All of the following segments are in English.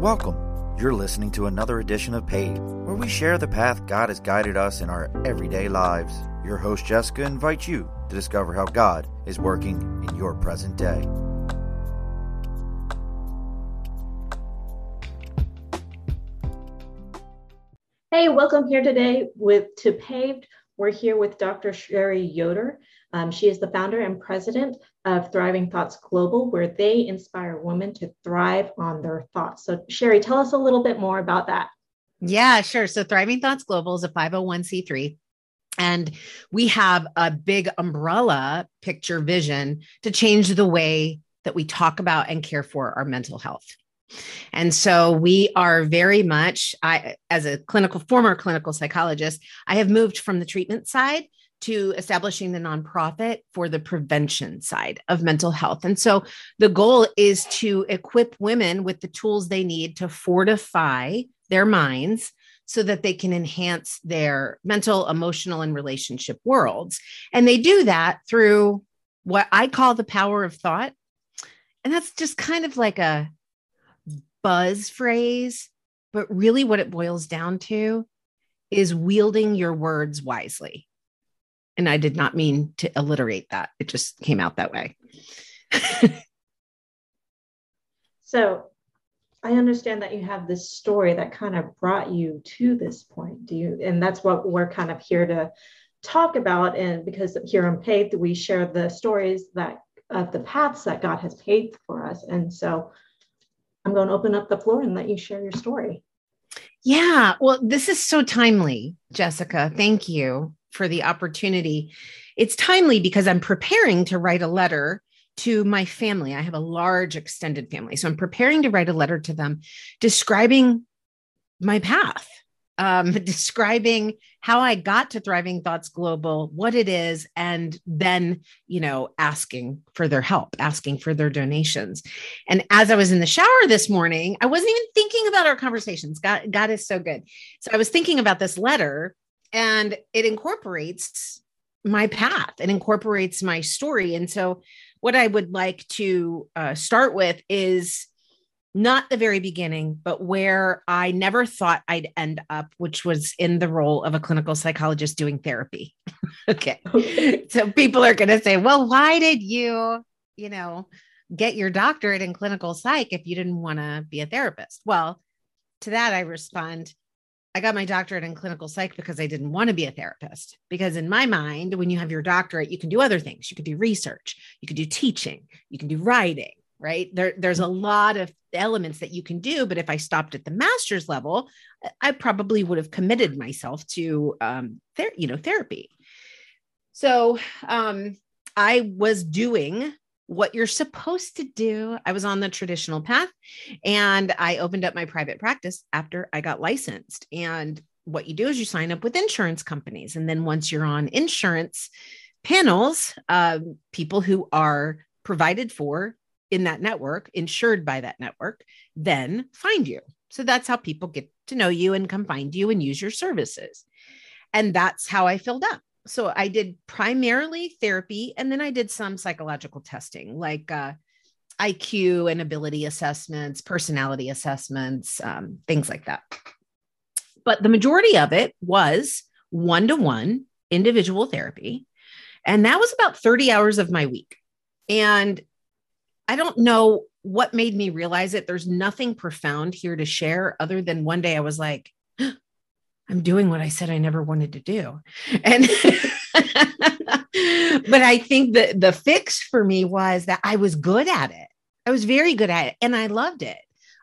Welcome. You're listening to another edition of Pathed, where we share the path God has guided us in our everyday lives. Your host, Jessica, invites you to discover how God is working in your present day. Hey, welcome here today with to Pathed. We're here with Dr. Sherri Yoder. Um, she is the founder and president of Thriving Thoughts Global, where they inspire women to thrive on their thoughts. So, Sherri, tell us a little bit more about that. Yeah, sure. So, Thriving Thoughts Global is a 501c3. And we have a big umbrella picture vision to change the way that we talk about and care for our mental health. And so we are very much, I, as a clinical, former clinical psychologist, I have moved from the treatment side to establishing the nonprofit for the prevention side of mental health. And so the goal is to equip women with the tools they need to fortify their minds so that they can enhance their mental, emotional, and relationship worlds. And they do that through what I call the power of thought. And that's just kind of like a buzz phrase, but really what it boils down to is wielding your words wisely. And I did not mean to alliterate that. It just came out that way. so I understand that you have this story that kind of brought you to this point. Do you? And that's what we're kind of here to talk about. And because here on Pathed, we share the stories that of the paths that God has paved for us. And so I'm going to open up the floor and let you share your story. Yeah. Well, this is so timely, Jessica. Thank you for the opportunity. It's timely because I'm preparing to write a letter to my family. I have a large extended family. So I'm preparing to write a letter to them describing my path, um, describing how I got to Thriving Thoughts Global, what it is, and then, you know, asking for their help, asking for their donations. And as I was in the shower this morning, I wasn't even thinking about our conversations. God, God is so good. So I was thinking about this letter and it incorporates my path it incorporates my story. And so, what I would like to uh, start with is not the very beginning, but where I never thought I'd end up, which was in the role of a clinical psychologist doing therapy. okay. So people are going to say, well, why did you, you know, get your doctorate in clinical psych if you didn't want to be a therapist? Well, to that, I respond, I got my doctorate in clinical psych because I didn't want to be a therapist. Because in my mind, when you have your doctorate, you can do other things. You can do research, you can do teaching, you can do writing, right? There, there's a lot of elements that you can do. But if I stopped at the master's level, I probably would have committed myself to, um, ther- you know, therapy. So um, I was doing what you're supposed to do. I was on the traditional path and I opened up my private practice after I got licensed. And what you do is you sign up with insurance companies. And then once you're on insurance panels, uh, people who are provided for in that network, insured by that network, then find you. So that's how people get to know you and come find you and use your services. And that's how I filled up so I did primarily therapy and then I did some psychological testing like uh, IQ and ability assessments, personality assessments, um, things like that. But the majority of it was one to one individual therapy. And that was about 30 hours of my week. And I don't know what made me realize it. There's nothing profound here to share other than one day I was like, I'm doing what I said I never wanted to do. And but I think the the fix for me was that I was good at it. I was very good at it and I loved it.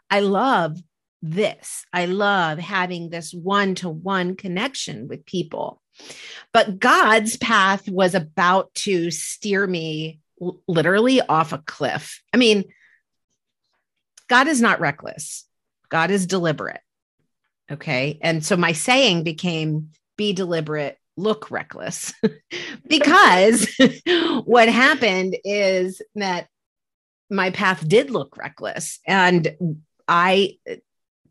I love this. I love having this one-to-one connection with people. But God's path was about to steer me literally off a cliff. I mean, God is not reckless. God is deliberate. Okay. And so my saying became be deliberate, look reckless. because what happened is that my path did look reckless. And I,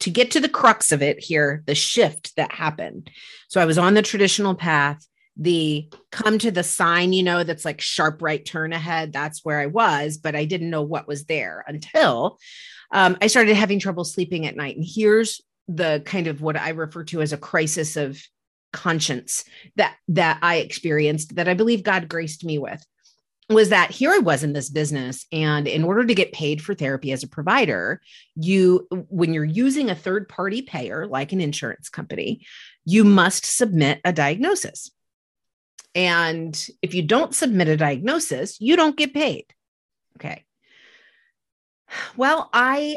to get to the crux of it here, the shift that happened. So I was on the traditional path. the come to the sign, you know, that's like sharp right turn ahead. That's where I was, but I didn't know what was there until um, I started having trouble sleeping at night. And here's the kind of what I refer to as a crisis of conscience that that I experienced that I believe God graced me with was that here I was in this business and in order to get paid for therapy as a provider you when you're using a third party payer like an insurance company you must submit a diagnosis. And if you don't submit a diagnosis you don't get paid. Okay well I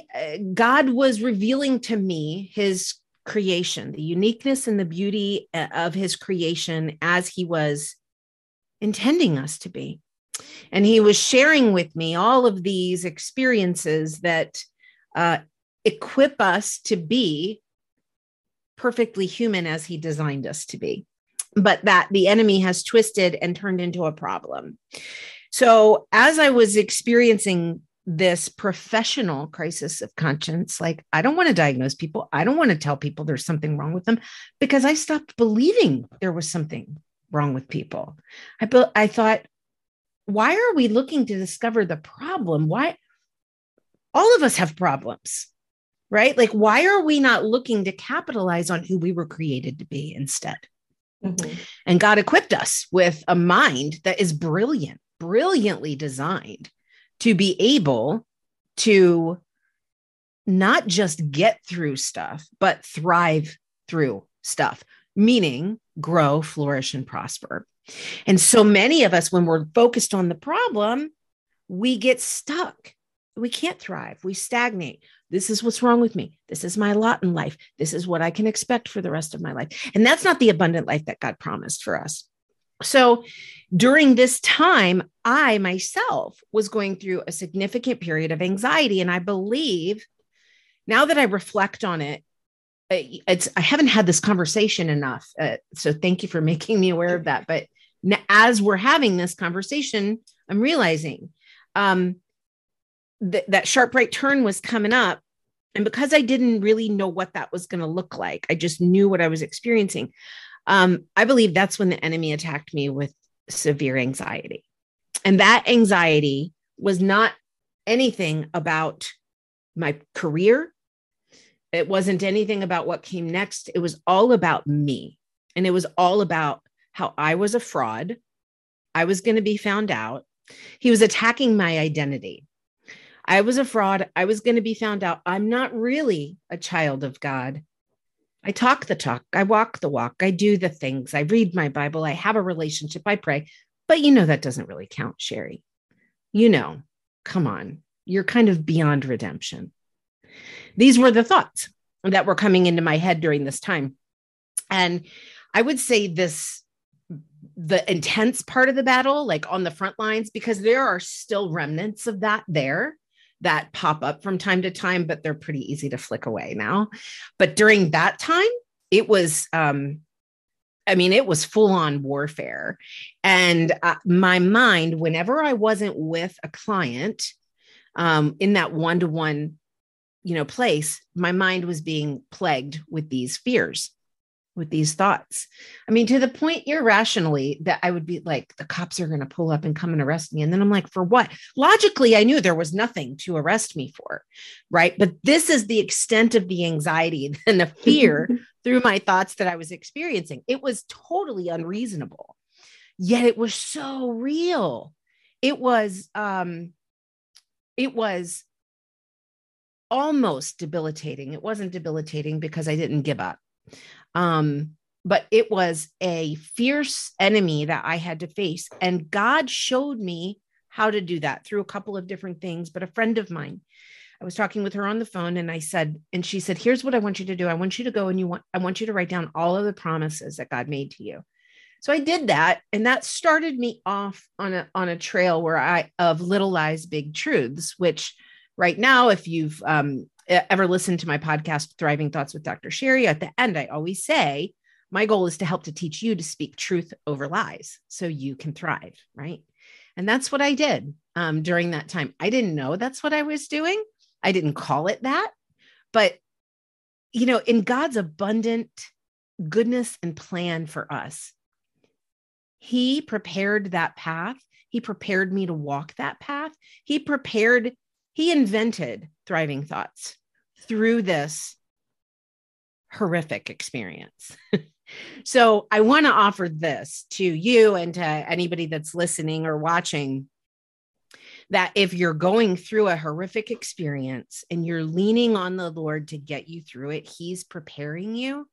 God was revealing to me his creation, the uniqueness and the beauty uh, of his creation as he was intending us to be. And he was sharing with me all of these experiences that uh, equip us to be perfectly human as he designed us to be, but that the enemy has twisted and turned into a problem. So, as I was experiencing this professional crisis of conscience like i don't want to diagnose people i don't want to tell people there's something wrong with them because i stopped believing there was something wrong with people. I be- i thought why are we looking to discover the problem? Why all of us have problems right? Like why are we not looking to capitalize on who we were created to be instead? Mm-hmm. and god equipped us with a mind that is brilliant brilliantly designed to be able to not just get through stuff, but thrive through stuff, meaning grow, flourish, and prosper. And so many of us, when we're focused on the problem, we get stuck. We can't thrive. We stagnate. This is what's wrong with me. This is my lot in life. This is what I can expect for the rest of my life. And that's not the abundant life that God promised for us. So during this time, I myself was going through a significant period of anxiety. And I believe now that I reflect on it, it's I haven't had this conversation enough. Uh, so thank you for making me aware of that. But as we're having this conversation, I'm realizing um, th- that sharp right turn was coming up. And because I didn't really know what that was going to look like, I just knew what I was experiencing. Um, I believe that's when the enemy attacked me with severe anxiety. And that anxiety was not anything about my career. It wasn't anything about what came next. It was all about me. And it was all about how I was a fraud. I was going to be found out. He was attacking my identity. I was a fraud. I was going to be found out. I'm not really a child of God. I talk the talk, I walk the walk, I do the things, I read my Bible, I have a relationship, I pray. But you know, that doesn't really count, Sherri. You know, come on, you're kind of beyond redemption. These were the thoughts that were coming into my head during this time. And I would say this the intense part of the battle, like on the front lines, because there are still remnants of that there that pop up from time to time, but they're pretty easy to flick away now. But during that time, it was, um, I mean, it was full on warfare. And uh, my mind, whenever I wasn't with a client um, in that one to one, you know, place, my mind was being plagued with these fears with these thoughts. I mean, to the point irrationally that I would be like, the cops are going to pull up and come and arrest me. And then I'm like, for what? Logically, I knew there was nothing to arrest me for. Right. But this is the extent of the anxiety and the fear through my thoughts that I was experiencing. It was totally unreasonable, yet it was so real. It was, um, it was almost debilitating. It wasn't debilitating because I didn't give up. Um, but it was a fierce enemy that I had to face. And God showed me how to do that through a couple of different things. But a friend of mine, I was talking with her on the phone and I said, and she said, here's what I want you to do. I want you to go and you want, I want you to write down all of the promises that God made to you. So I did that. And that started me off on a, on a trail where I, of little lies, big truths, which right now, if you've um, ever listened to my podcast, Thriving Thoughts with Dr. Sherri, at the end, I always say, my goal is to help to teach you to speak truth over lies so you can thrive, right? And that's what I did um, during that time. I didn't know that's what I was doing. I didn't call it that. But, you know, in God's abundant goodness and plan for us, He prepared that path. He prepared me to walk that path. He prepared, he invented thriving thoughts through this horrific experience. so I want to offer this to you and to anybody that's listening or watching that if you're going through a horrific experience and you're leaning on the Lord to get you through it, He's preparing you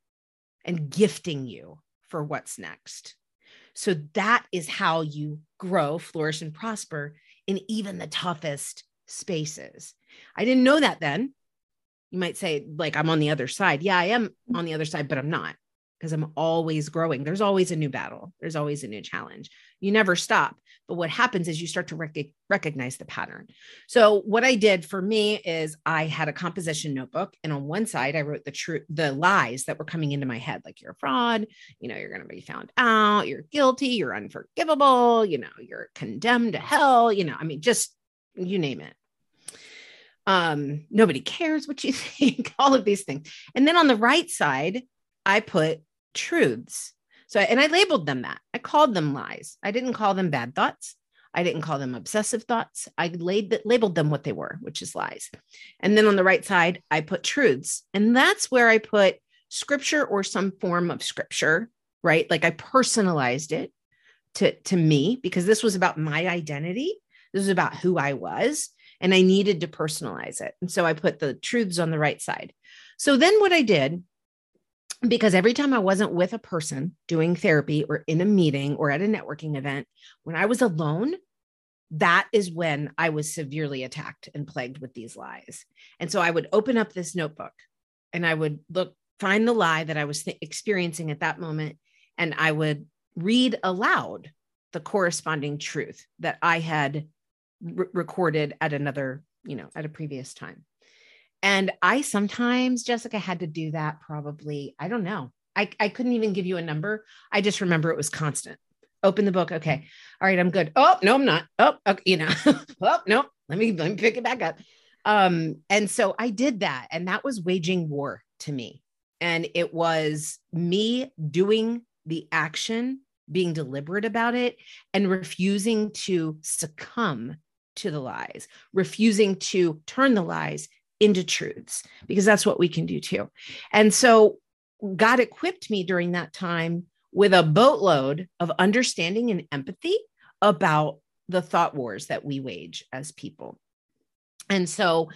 and gifting you for what's next. So that is how you grow, flourish, and prosper in even the toughest spaces. I didn't know that then. You might say, like, I'm on the other side. Yeah, I am on the other side, but I'm not because I'm always growing. There's always a new battle, there's always a new challenge. You never stop. But what happens is you start to rec- recognize the pattern. So what I did for me is I had a composition notebook, and on one side I wrote the true the lies that were coming into my head, like you're a fraud, you know, you're going to be found out, you're guilty, you're unforgivable, you know, you're condemned to hell, you know, I mean, just you name it um nobody cares what you think all of these things and then on the right side i put truths. So, and I labeled them that. I called them lies. I didn't call them bad thoughts. I didn't call them obsessive thoughts. I laid, labeled them what they were, which is lies. And then on the right side, I put truths. And that's where I put scripture or some form of scripture, right? Like I personalized it to, to me because this was about my identity. This was about who I was. And I needed to personalize it. And so I put the truths on the right side. So then what I did because every time I wasn't with a person doing therapy or in a meeting or at a networking event, when I was alone, that is when I was severely attacked and plagued with these lies. And so I would open up this notebook and I would look, find the lie that I was th- experiencing at that moment, and I would read aloud the corresponding truth that I had re- recorded at another, you know, at a previous time. And I sometimes, Jessica, had to do that probably, I don't know. I, I couldn't even give you a number. I just remember it was constant. Open the book. Okay. All right. I'm good. Oh, no, I'm not. Oh, okay, you know, oh, no, let me, let me pick it back up. Um, and so I did that. And that was waging war to me. And it was me doing the action, being deliberate about it, and refusing to succumb to the lies, refusing to turn the lies into truths because that's what we can do too. And so God equipped me during that time with a boatload of understanding and empathy about the thought wars that we wage as people. And so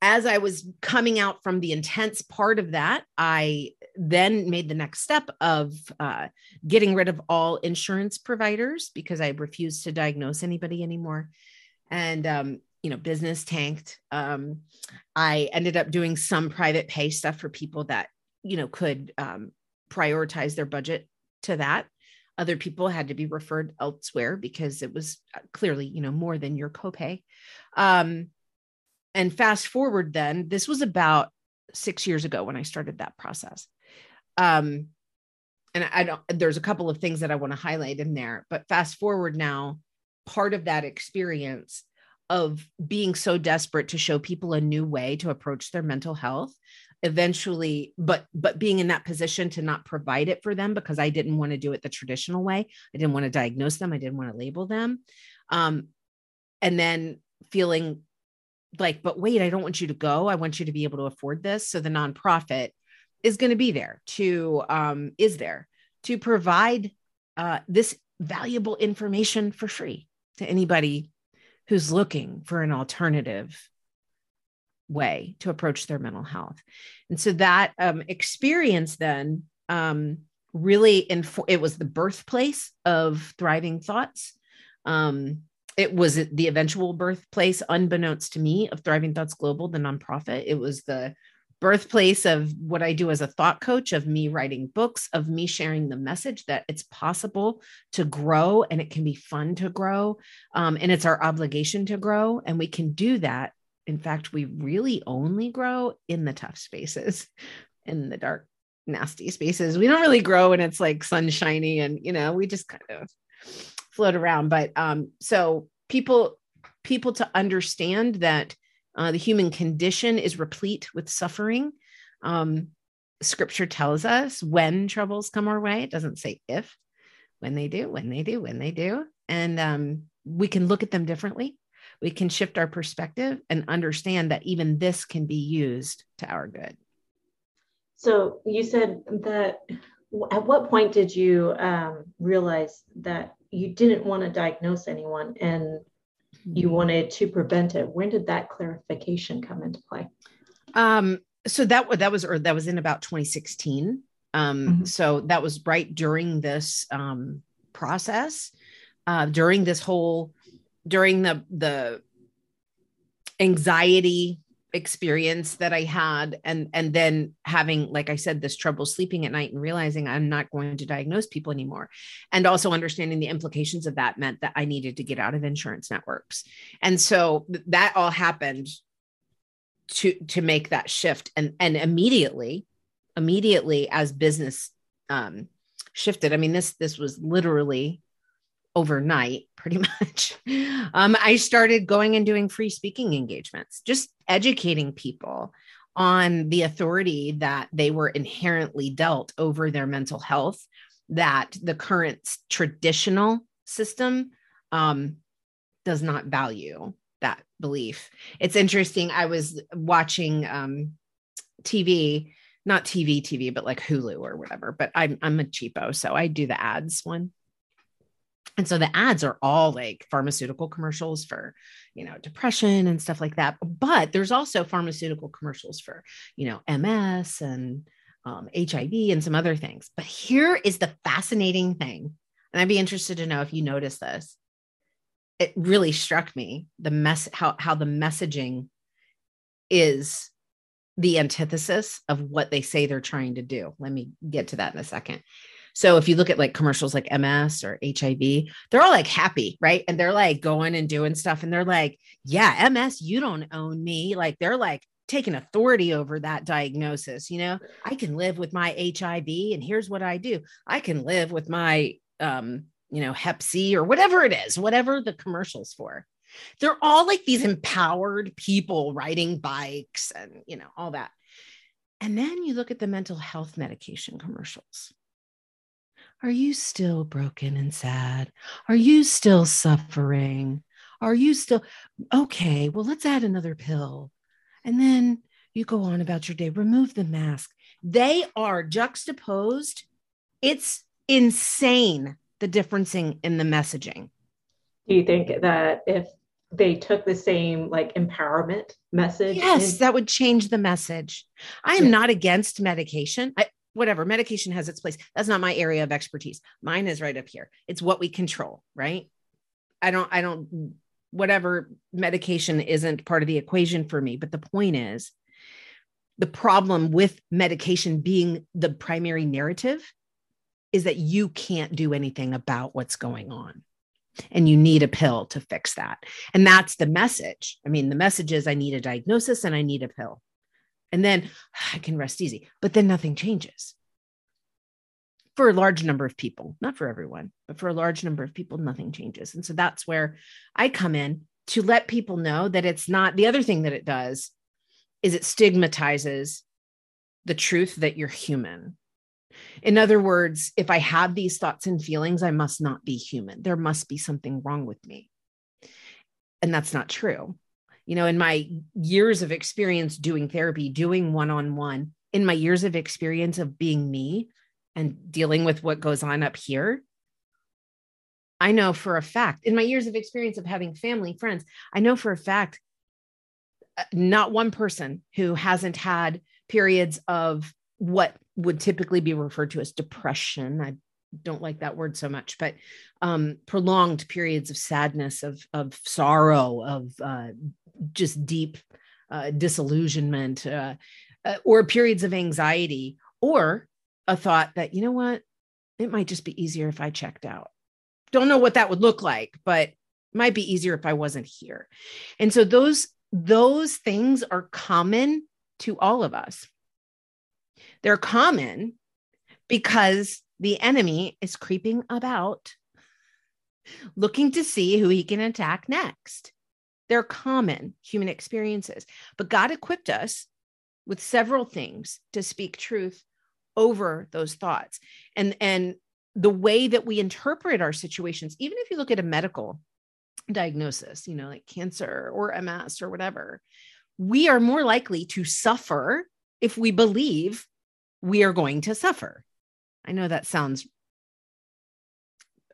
as I was coming out from the intense part of that, I then made the next step of uh, getting rid of all insurance providers because I refused to diagnose anybody anymore. And um, you know business tanked. Um, i ended up doing some private pay stuff for people that you know could um, prioritize their budget to that. Other people had to be referred elsewhere because it was uh, clearly you know more than your copay. Um, and fast forward then this was about six years ago when i started that process. Um, and i don't there's a couple of things that i want to highlight in there but fast forward now part of that experience of being so desperate to show people a new way to approach their mental health eventually but but being in that position to not provide it for them because i didn't want to do it the traditional way. I didn't want to diagnose them. I didn't want to label them. Um and then feeling like but wait i don't want you to go. I want you to be able to afford this. So the nonprofit is going to be there to um is there to provide uh this valuable information for free to anybody who's looking for an alternative way to approach their mental health. And so that um, experience then um, really, inf- it was the birthplace of Thriving Thoughts. Um, it was the eventual birthplace, unbeknownst to me, of Thriving Thoughts Global, the nonprofit. It was the birthplace of what I do as a thought coach, of me writing books, of me sharing the message that it's possible to grow and it can be fun to grow. Um, and it's our obligation to grow. And we can do that. In fact, we really only grow in the tough spaces, in the dark, nasty spaces. We don't really grow when it's like sunshiny and, you know, we just kind of float around. But um, so people, people to understand that uh, the human condition is replete with suffering. Um, scripture tells us when troubles come our way, it doesn't say if. when they do, when they do, when they do. And um, we can look at them differently. We can shift our perspective and understand that even this can be used to our good. So you said that at what point did you um, realize that you didn't want to diagnose anyone and you hmm. wanted to prevent it? When did that clarification come into play? Um, so that that was or that was in about 2016. Um, mm-hmm. So that was right during this um, process, uh, during this whole, during the the anxiety experience that I had, and and then having, like I said, this trouble sleeping at night and realizing I'm not going to diagnose people anymore, and also understanding the implications of that meant that I needed to get out of insurance networks, and so that all happened to to make that shift and and immediately immediately as business um, shifted. I mean, this this was literally overnight, pretty much. Um, I started going and doing free speaking engagements, just educating people on the authority that they were inherently dealt over their mental health, that the current traditional system um, does not value that belief. It's interesting. I was watching um, TV not TV, TV, but like Hulu or whatever. But I'm I'm a cheapo, so I do the ads one. And so the ads are all like pharmaceutical commercials for, you know, depression and stuff like that. But there's also pharmaceutical commercials for, you know, MS and um, HIV and some other things. But here is the fascinating thing. And I'd be interested to know if you notice this. It really struck me the mess how how the messaging is the antithesis of what they say they're trying to do. Let me get to that in a second. So if you look at like commercials like MS or HIV, they're all like happy, right? And they're like going and doing stuff and they're like, yeah, MS, you don't own me. Like they're like taking authority over that diagnosis, you know? I can live with my HIV and here's what I do. I can live with my um, you know, hep C or whatever it is, whatever the commercials for they're all like these empowered people riding bikes and, you know, all that. And then you look at the mental health medication commercials. Are you still broken and sad? Are you still suffering? Are you still okay? Well, let's add another pill. And then you go on about your day, remove the mask. They are juxtaposed. It's insane the differencing in the messaging. Do you think that if they took the same like empowerment message. Yes, that would change the message. I am not against medication. I, whatever, medication has its place. That's not my area of expertise. Mine is right up here. It's what we control, right? I don't, I don't, whatever medication isn't part of the equation for me. But the point is, the problem with medication being the primary narrative is that you can't do anything about what's going on and you need a pill to fix that. And that's the message. I mean, the message is I need a diagnosis and I need a pill. And then ah, I can rest easy, but then nothing changes. For a large number of people, not for everyone, but for a large number of people, nothing changes. And so that's where I come in to let people know that it's not the other thing that it does is it stigmatizes the truth that you're human in other words, if I have these thoughts and feelings, I must not be human. There must be something wrong with me. And that's not true. You know, in my years of experience doing therapy, doing one on one, in my years of experience of being me and dealing with what goes on up here, I know for a fact, in my years of experience of having family, friends, I know for a fact, uh, not one person who hasn't had periods of what would typically be referred to as depression. I don't like that word so much, but um, prolonged periods of sadness, of of sorrow, of uh, just deep uh, disillusionment, uh, uh, or periods of anxiety, or a thought that you know what, it might just be easier if I checked out. Don't know what that would look like, but might be easier if I wasn't here. And so those those things are common to all of us. They're common because the enemy is creeping about looking to see who he can attack next. They're common human experiences, but God equipped us with several things to speak truth over those thoughts. And and the way that we interpret our situations, even if you look at a medical diagnosis, you know, like cancer or MS or whatever, we are more likely to suffer if we believe we are going to suffer. I know that sounds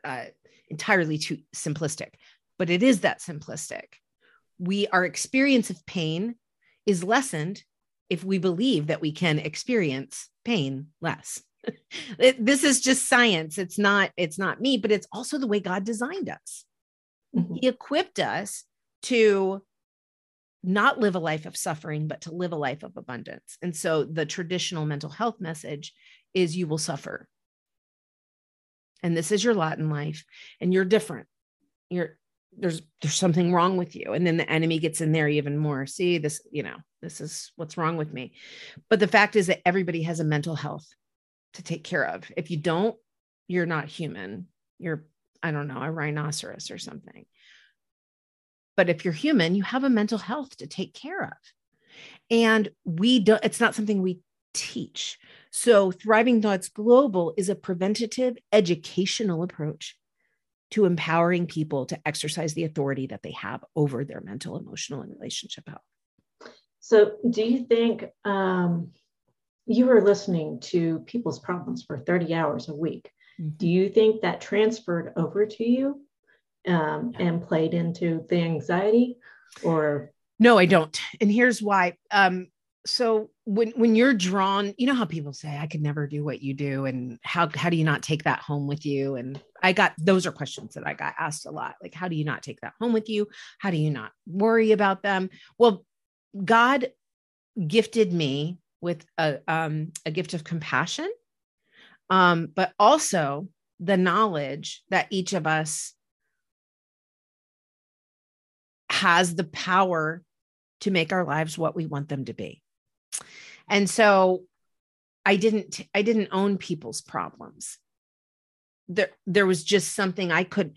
uh, entirely too simplistic, but it is that simplistic. We, our experience of pain is lessened if we believe that we can experience pain less. it, this is just science. It's not, it's not me, but it's also the way God designed us. Mm-hmm. He equipped us to not live a life of suffering, but to live a life of abundance. And so the traditional mental health message is you will suffer. And this is your lot in life, and you're different. You're there's there's something wrong with you. And then the enemy gets in there even more. See, this, you know, this is what's wrong with me. But the fact is that everybody has a mental health to take care of. If you don't, you're not human. You're, I don't know, a rhinoceros or something. But if you're human, you have a mental health to take care of. And we don't, it's not something we teach. So, Thriving Thoughts Global is a preventative educational approach to empowering people to exercise the authority that they have over their mental, emotional, and relationship health. So, do you think um, you were listening to people's problems for 30 hours a week? Mm-hmm. Do you think that transferred over to you um, and played into the anxiety or no i don't and here's why um, so when when you're drawn you know how people say i could never do what you do and how how do you not take that home with you? And i got those are questions that i got asked a lot like how do you not take that home with you? How do you not worry about them? Well god gifted me with a um a gift of compassion um but also the knowledge that each of us has the power to make our lives what we want them to be. And so I didn't I didn't own people's problems. There there was just something I could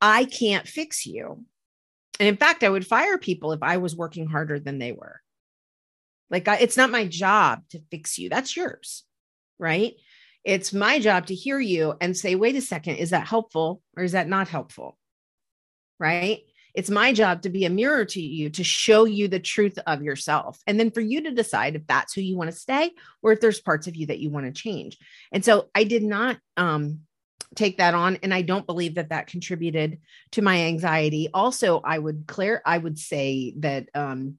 I can't fix you. And in fact, I would fire people if I was working harder than they were. Like I, it's not my job to fix you. That's yours. Right? It's my job to hear you and say, wait a second, is that helpful or is that not helpful? Right. It's my job to be a mirror to you, to show you the truth of yourself. And then for you to decide if that's who you want to stay or if there's parts of you that you want to change. And so I did not um, take that on. And I don't believe that that contributed to my anxiety. Also, I would clear, I would say that um,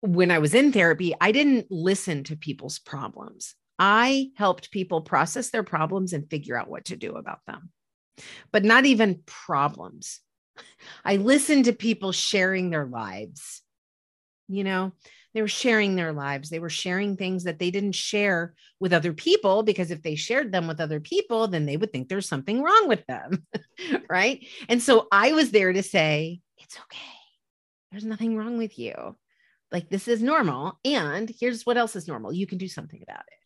when I was in therapy, I didn't listen to people's problems. I helped people process their problems and figure out what to do about them, but not even problems. I listened to people sharing their lives. You know, they were sharing their lives. They were sharing things that they didn't share with other people because if they shared them with other people, then they would think there's something wrong with them. right. And so I was there to say, it's okay. There's nothing wrong with you. Like, this is normal. And here's what else is normal. You can do something about it.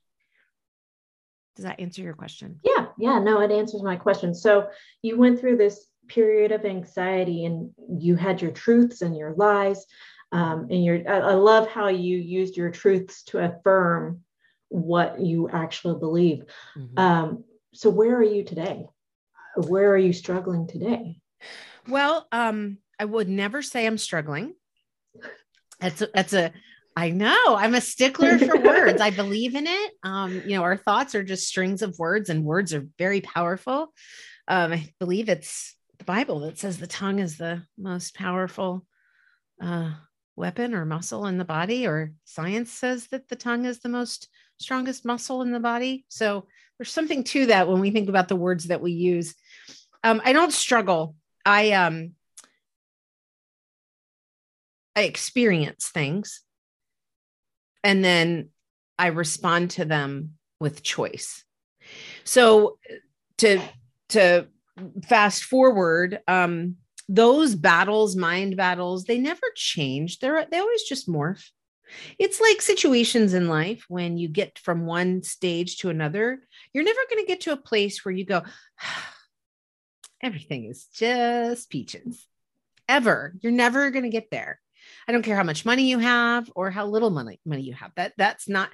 Does that answer your question? Yeah. Yeah. No, it answers my question. So you went through this period of anxiety and you had your truths and your lies um, and your I, I love how you used your truths to affirm what you actually believe mm-hmm. um, so where are you today where are you struggling today well um, i would never say i'm struggling that's a, that's a I know I'm a stickler for words. I believe in it. Um, you know, our thoughts are just strings of words, and words are very powerful. Um, I believe it's Bible that says the tongue is the most powerful uh, weapon or muscle in the body, or science says that the tongue is the most strongest muscle in the body. So there's something to that when we think about the words that we use. Um, I don't struggle. I um, I experience things, and then I respond to them with choice. So to to fast forward, um, those battles, mind battles, they never change. They're they always just morph. It's like situations in life when you get from one stage to another, you're never going to get to a place where you go, everything is just peaches. Ever. You're never going to get there. I don't care how much money you have or how little money money you have. That that's not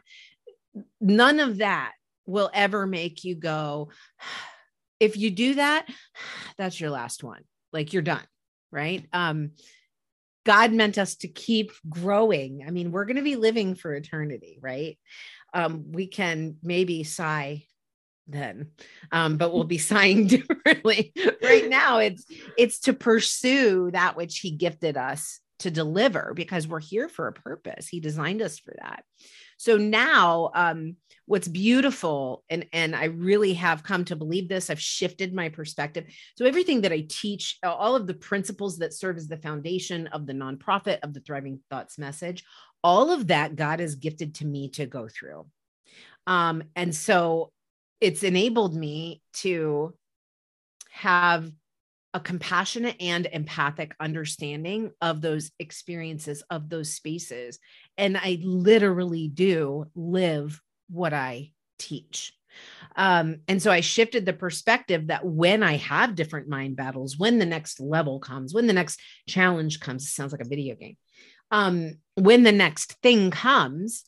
none of that will ever make you go, if you do that, that's your last one. Like you're done, right? Um, God meant us to keep growing. I mean, we're going to be living for eternity, right? Um, we can maybe sigh then um, but we'll be sighing differently right now it's it's to pursue that which he gifted us to deliver because we're here for a purpose he designed us for that so now um, what's beautiful and and i really have come to believe this i've shifted my perspective. So everything that i teach all of the principles that serve as the foundation of the nonprofit of the thriving thoughts message all of that god has gifted to me to go through. Um, and so it's enabled me to have a compassionate and empathic understanding of those experiences of those spaces. And i literally do live what i teach um, and so i shifted the perspective that when i have different mind battles when the next level comes when the next challenge comes it sounds like a video game um, when the next thing comes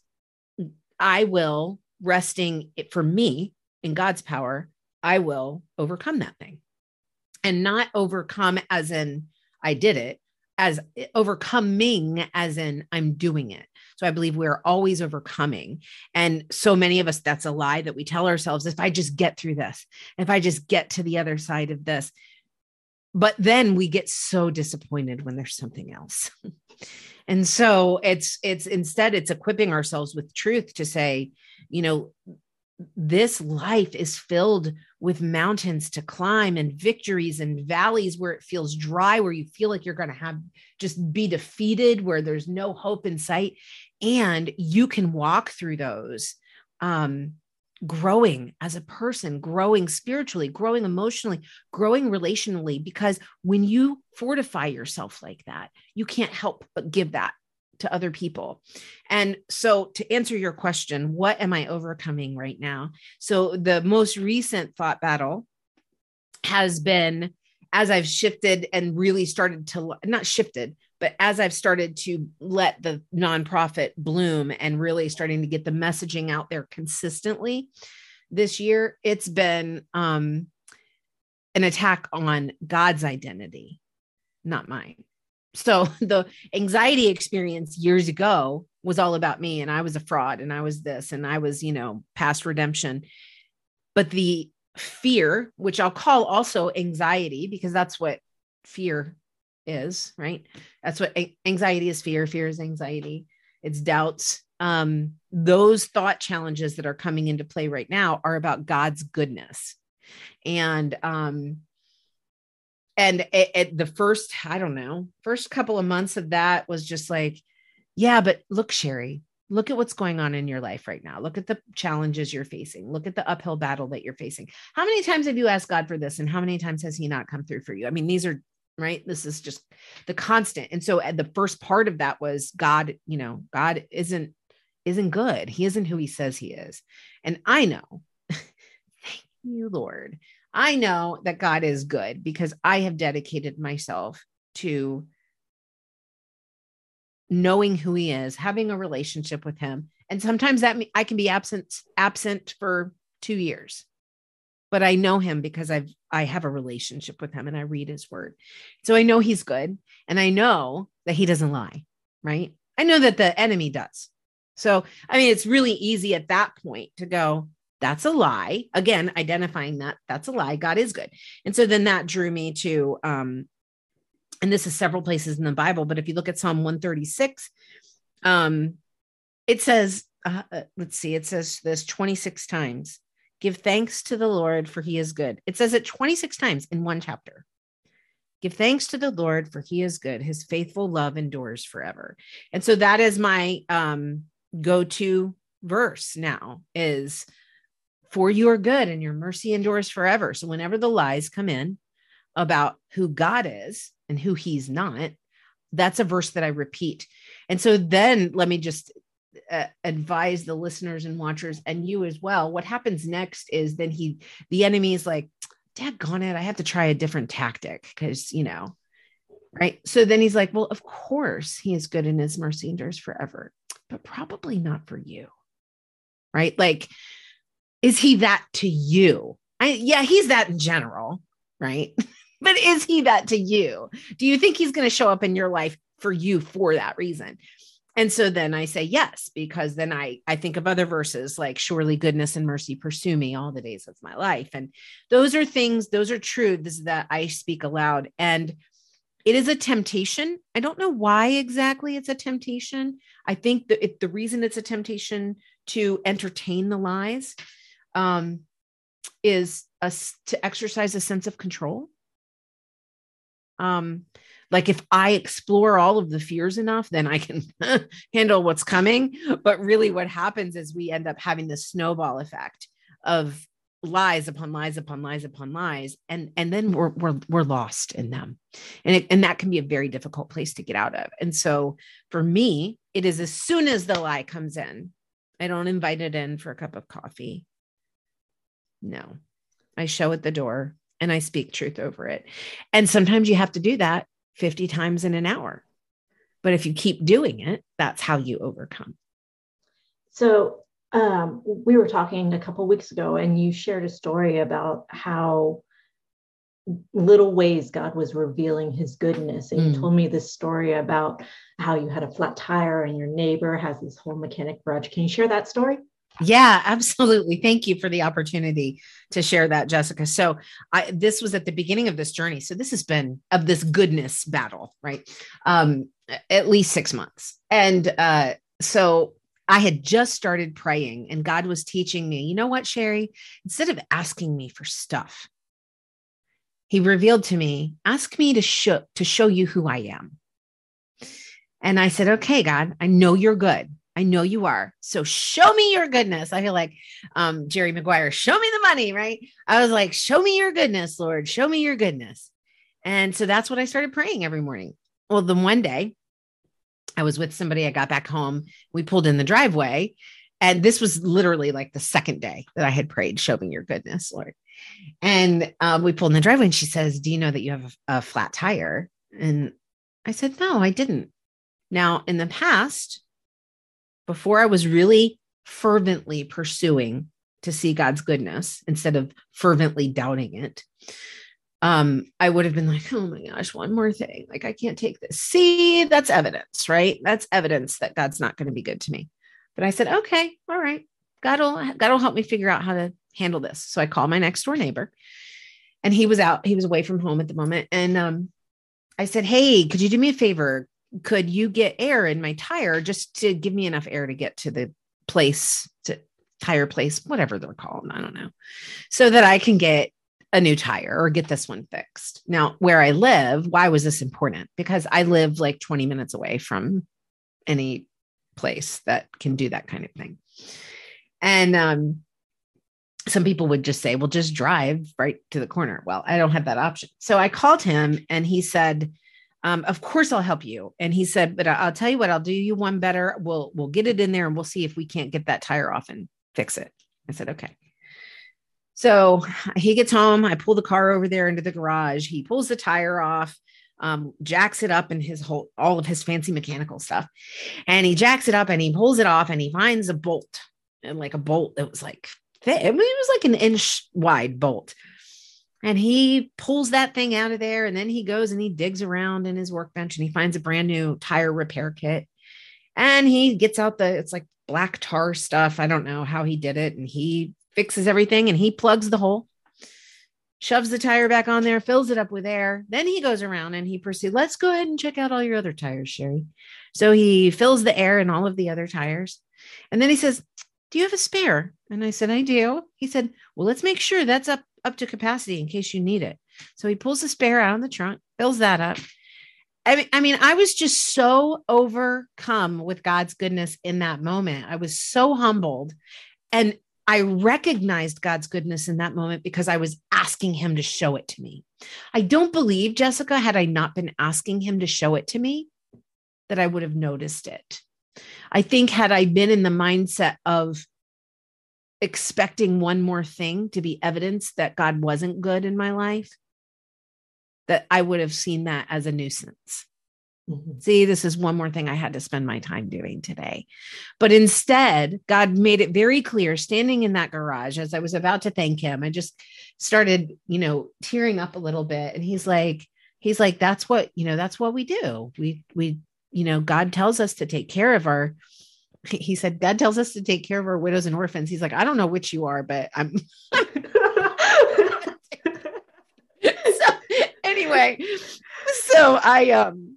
i will resting it for me in God's power, I will overcome that thing. And not overcome as in I did it, as overcoming as in I'm doing it. So I believe we're always overcoming. And so many of us, that's a lie that we tell ourselves if I just get through this, if I just get to the other side of this. But then we get so disappointed when there's something else. and so it's it's instead it's equipping ourselves with truth to say, you know, this life is filled with mountains to climb and victories and valleys where it feels dry, where you feel like you're going to have just be defeated, where there's no hope in sight. And you can walk through those um, growing as a person, growing spiritually, growing emotionally, growing relationally. Because when you fortify yourself like that, you can't help but give that to other people. And so, to answer your question, what am I overcoming right now? So, the most recent thought battle has been as I've shifted and really started to not shifted, but as I've started to let the nonprofit bloom and really starting to get the messaging out there consistently this year, it's been um, an attack on God's identity, not mine so the anxiety experience years ago was all about me and I was a fraud and I was this and I was, you know, past redemption. But the fear, which I'll call also anxiety because that's what fear is, right? That's what anxiety is fear, fear is anxiety, it's doubts. Um, those thought challenges that are coming into play right now are about God's goodness. And um, and at the first i don't know first couple of months of that was just like yeah but look sherri look at what's going on in your life right now look at the challenges you're facing look at the uphill battle that you're facing how many times have you asked god for this and how many times has he not come through for you i mean these are right? This is just the constant. And so the first part of that was god you know god isn't isn't good. He isn't who he says he is. And i know thank you lord. I know that God is good because I have dedicated myself to knowing who he is, having a relationship with him. And sometimes that I can be absent absent for 2 years. But I know him because I've I have a relationship with him and I read his word. So I know he's good and I know that he doesn't lie, right? I know that the enemy does. So, I mean, it's really easy at that point to go, that's a lie again identifying that that's a lie god is good and so then that drew me to um and this is several places in the bible but if you look at psalm 136 um it says uh, uh let's see it says this 26 times give thanks to the lord for he is good it says it 26 times in one chapter give thanks to the lord for he is good his faithful love endures forever and so that is my um go-to verse now is for your good and your mercy endures forever. So whenever the lies come in about who God is and who he's not, that's a verse that I repeat. And so then let me just uh, advise the listeners and watchers and you as well. What happens next is then he, the enemy is like, Dad, gone it, I have to try a different tactic because, you know, right. So then he's like, Well, of course he is good and his mercy endures forever, but probably not for you. Right. Like, is he that to you? I, yeah, he's that in general, right? but is he that to you? Do you think he's going to show up in your life for you for that reason? And so then I say yes, because then I, I think of other verses like, surely goodness and mercy pursue me all the days of my life. And those are things, those are truths that I speak aloud. And it is a temptation. I don't know why exactly it's a temptation. I think that it, the reason it's a temptation to entertain the lies um, is us to exercise a sense of control. Um, like if I explore all of the fears enough, then I can handle what's coming. But really, what happens is we end up having the snowball effect of lies upon lies upon lies upon lies and and then we're we're, we're lost in them. And it, and that can be a very difficult place to get out of. And so for me it is as soon as the lie comes in i don't invite it in for a cup of coffee. No. I show it the door and i speak truth over it. And sometimes you have to do that 50 times in an hour. But if you keep doing it, that's how you overcome. So um, we were talking a couple weeks ago, and you shared a story about how little ways God was revealing his goodness. And mm. you told me this story about how you had a flat tire and your neighbor has this whole mechanic garage. Can you share that story? Yeah, absolutely. Thank you for the opportunity to share that, Jessica. So, I this was at the beginning of this journey. So, this has been of this goodness battle, right? Um, at least six months. And uh, so I had just started praying, and God was teaching me, you know what, Sherri? Instead of asking me for stuff, He revealed to me, ask me to show to show you who I am. And I said, okay, God, I know you're good. I know you are. So show me your goodness. I feel like um, Jerry Maguire, show me the money, right? I was like, show me your goodness, Lord, show me your goodness. And so that's what I started praying every morning. Well, then one day I was with somebody, I got back home, we pulled in the driveway. And this was literally like the second day that I had prayed, show me your goodness, Lord. And um, we pulled in the driveway and she says, Do you know that you have a, a flat tire? And I said, No, I didn't. Now, in the past, before I was really fervently pursuing to see God's goodness instead of fervently doubting it, um, I would have been like, oh my gosh, one more thing. Like, I can't take this. See, that's evidence, right? That's evidence that God's not going to be good to me. But I said, okay, all right. God will, God will help me figure out how to handle this. So I called my next door neighbor and he was out, he was away from home at the moment. And um, I said, Hey, could you do me a favor? Could you get air in my tire just to give me enough air to get to the place to tire place whatever they're called i don't know so that i can get a new tire or get this one fixed now where i live why was this important because i live like 20 minutes away from any place that can do that kind of thing and um some people would just say, well, just drive right to the corner. Well, I don't have that option. So I called him and he said, um, of course I'll help you. And he said, but I'll tell you what, I'll do you one better. We'll we'll get it in there and we'll see if we can't get that tire off and fix it. I said, okay. So he gets home. I pull the car over there into the garage. He pulls the tire off, um, jacks it up in his whole all of his fancy mechanical stuff. And he jacks it up and he pulls it off and he finds a bolt and like a bolt that was like it was like an inch wide bolt and he pulls that thing out of there and then he goes and he digs around in his workbench and he finds a brand new tire repair kit. And he gets out the it's like black tar stuff. I don't know how he did it and he fixes everything and he plugs the hole shoves the tire back on there fills it up with air. Then he goes around and he pursues let's go ahead and check out all your other tires sherri. So he fills the air in all of the other tires. And then he says do you have a spare? And i said i do. He said well let's make sure that's up up to capacity in case you need it. So he pulls the spare out of the trunk, fills that up. I mean, I mean, I was just so overcome with God's goodness in that moment. I was so humbled. And I recognized God's goodness in that moment because I was asking him to show it to me. I don't believe, Jessica, had I not been asking him to show it to me, that I would have noticed it. I think, had I been in the mindset of expecting one more thing to be evidence that God wasn't good in my life, that I would have seen that as a nuisance. Mm-hmm. See, this is one more thing I had to spend my time doing today. But instead, God made it very clear standing in that garage as I was about to thank him. I just started, you know, tearing up a little bit. And he's like, he's like, that's what, you know, that's what we do. We, we, you know, God tells us to take care of our, he said, God tells us to take care of our widows and orphans. He's like, I don't know which you are, but I'm. so anyway, so I, um,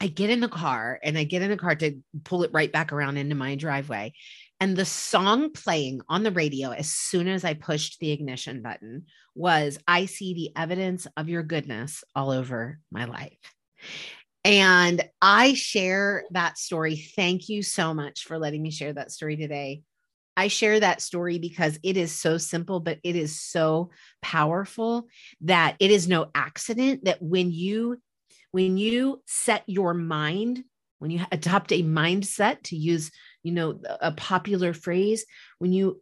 I get in the car and I get in the car to pull it right back around into my driveway. And the song playing on the radio as soon as I pushed the ignition button was I see the evidence of your goodness all over my life. And I share that story. Thank you so much for letting me share that story today. I share that story because it is so simple, but it is so powerful that it is no accident that when you when you set your mind when you adopt a mindset to use you know a popular phrase when you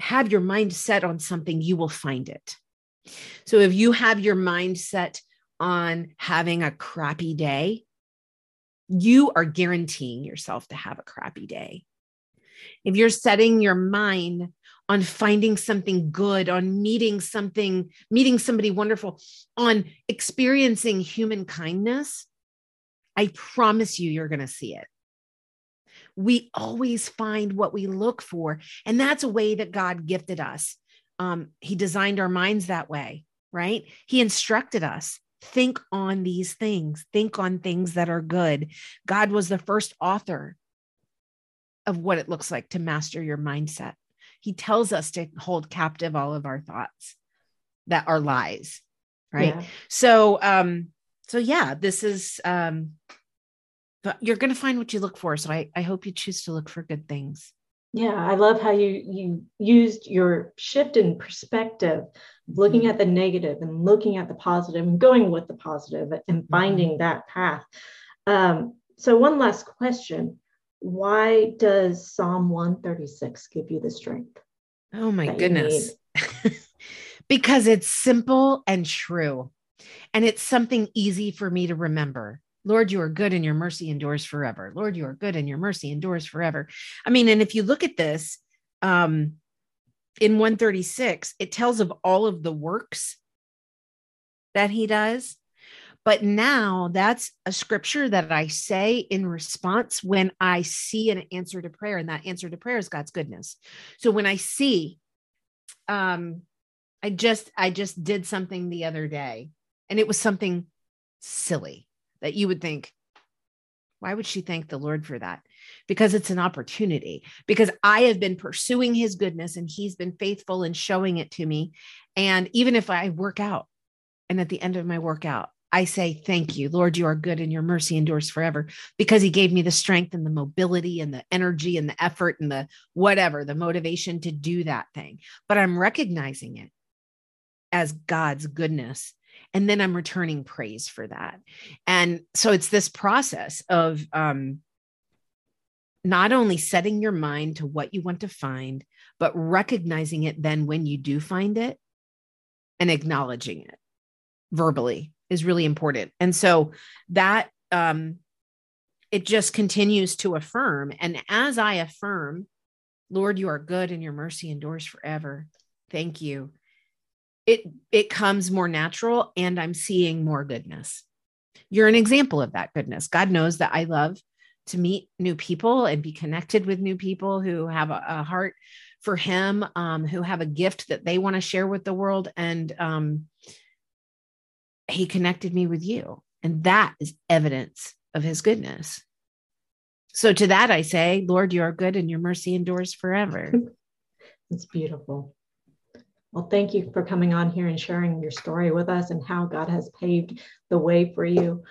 have your mind set on something you will find it so if you have your mind set on having a crappy day you are guaranteeing yourself to have a crappy day if you're setting your mind on finding something good, on meeting something, meeting somebody wonderful, on experiencing human kindness, I promise you, you're going to see it. We always find what we look for. And that's a way that God gifted us. Um, he designed our minds that way, right? He instructed us think on these things, think on things that are good. God was the first author of what it looks like to master your mindset. He tells us to hold captive all of our thoughts that are lies, right? Yeah. So, um, so yeah, this is um, but you're going to find what you look for. So I, I hope you choose to look for good things. Yeah, I love how you you used your shift in perspective, looking at the negative and looking at the positive and going with the positive and mm-hmm. finding that path. Um, so one last question why does Psalm 136 give you the strength? Oh my goodness. because it's simple and true. And it's something easy for me to remember. Lord, you are good and your mercy endures forever. Lord, you are good and your mercy endures forever. I mean, and if you look at this um, in 136, it tells of all of the works that he does. But now that's a scripture that I say in response when I see an answer to prayer, and that answer to prayer is God's goodness. So when I see, um, I just I just did something the other day, and it was something silly that you would think, why would she thank the Lord for that? Because it's an opportunity. Because I have been pursuing his goodness and he's been faithful in showing it to me. And even if I work out and at the end of my workout, I say, Thank you, Lord, you are good and your mercy endures forever because He gave me the strength and the mobility and the energy and the effort and the whatever, the motivation to do that thing. But I'm recognizing it as God's goodness. And then I'm returning praise for that. And so it's this process of um, not only setting your mind to what you want to find, but recognizing it then when you do find it and acknowledging it verbally is really important. And so that um it just continues to affirm and as I affirm, Lord, you are good and your mercy endures forever. Thank you. It it comes more natural and I'm seeing more goodness. You're an example of that goodness. God knows that I love to meet new people and be connected with new people who have a, a heart for him um, who have a gift that they want to share with the world and um, he connected me with you. And that is evidence of his goodness. So to that I say, Lord, you are good and your mercy endures forever. it's beautiful. Well, thank you for coming on here and sharing your story with us and how God has paved the way for you.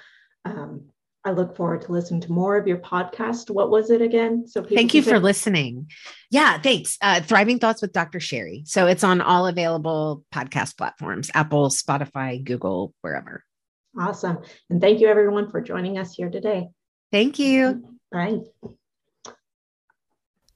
Um, I look forward to listening to more of your podcast. What was it again? So thank you for listening. Yeah, thanks. Uh, Thriving Thoughts with Dr. Sherri. So it's on all available podcast platforms: Apple, Spotify, Google, wherever. Awesome, and thank you everyone for joining us here today. Thank you. Bye.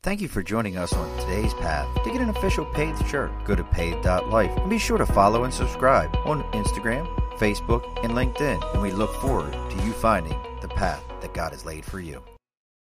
Thank you for joining us on today's path. To get an official Pathed shirt, go to pathed.life and be sure to follow and subscribe on Instagram, Facebook, and LinkedIn, and we look forward to you finding the path that God has laid for you.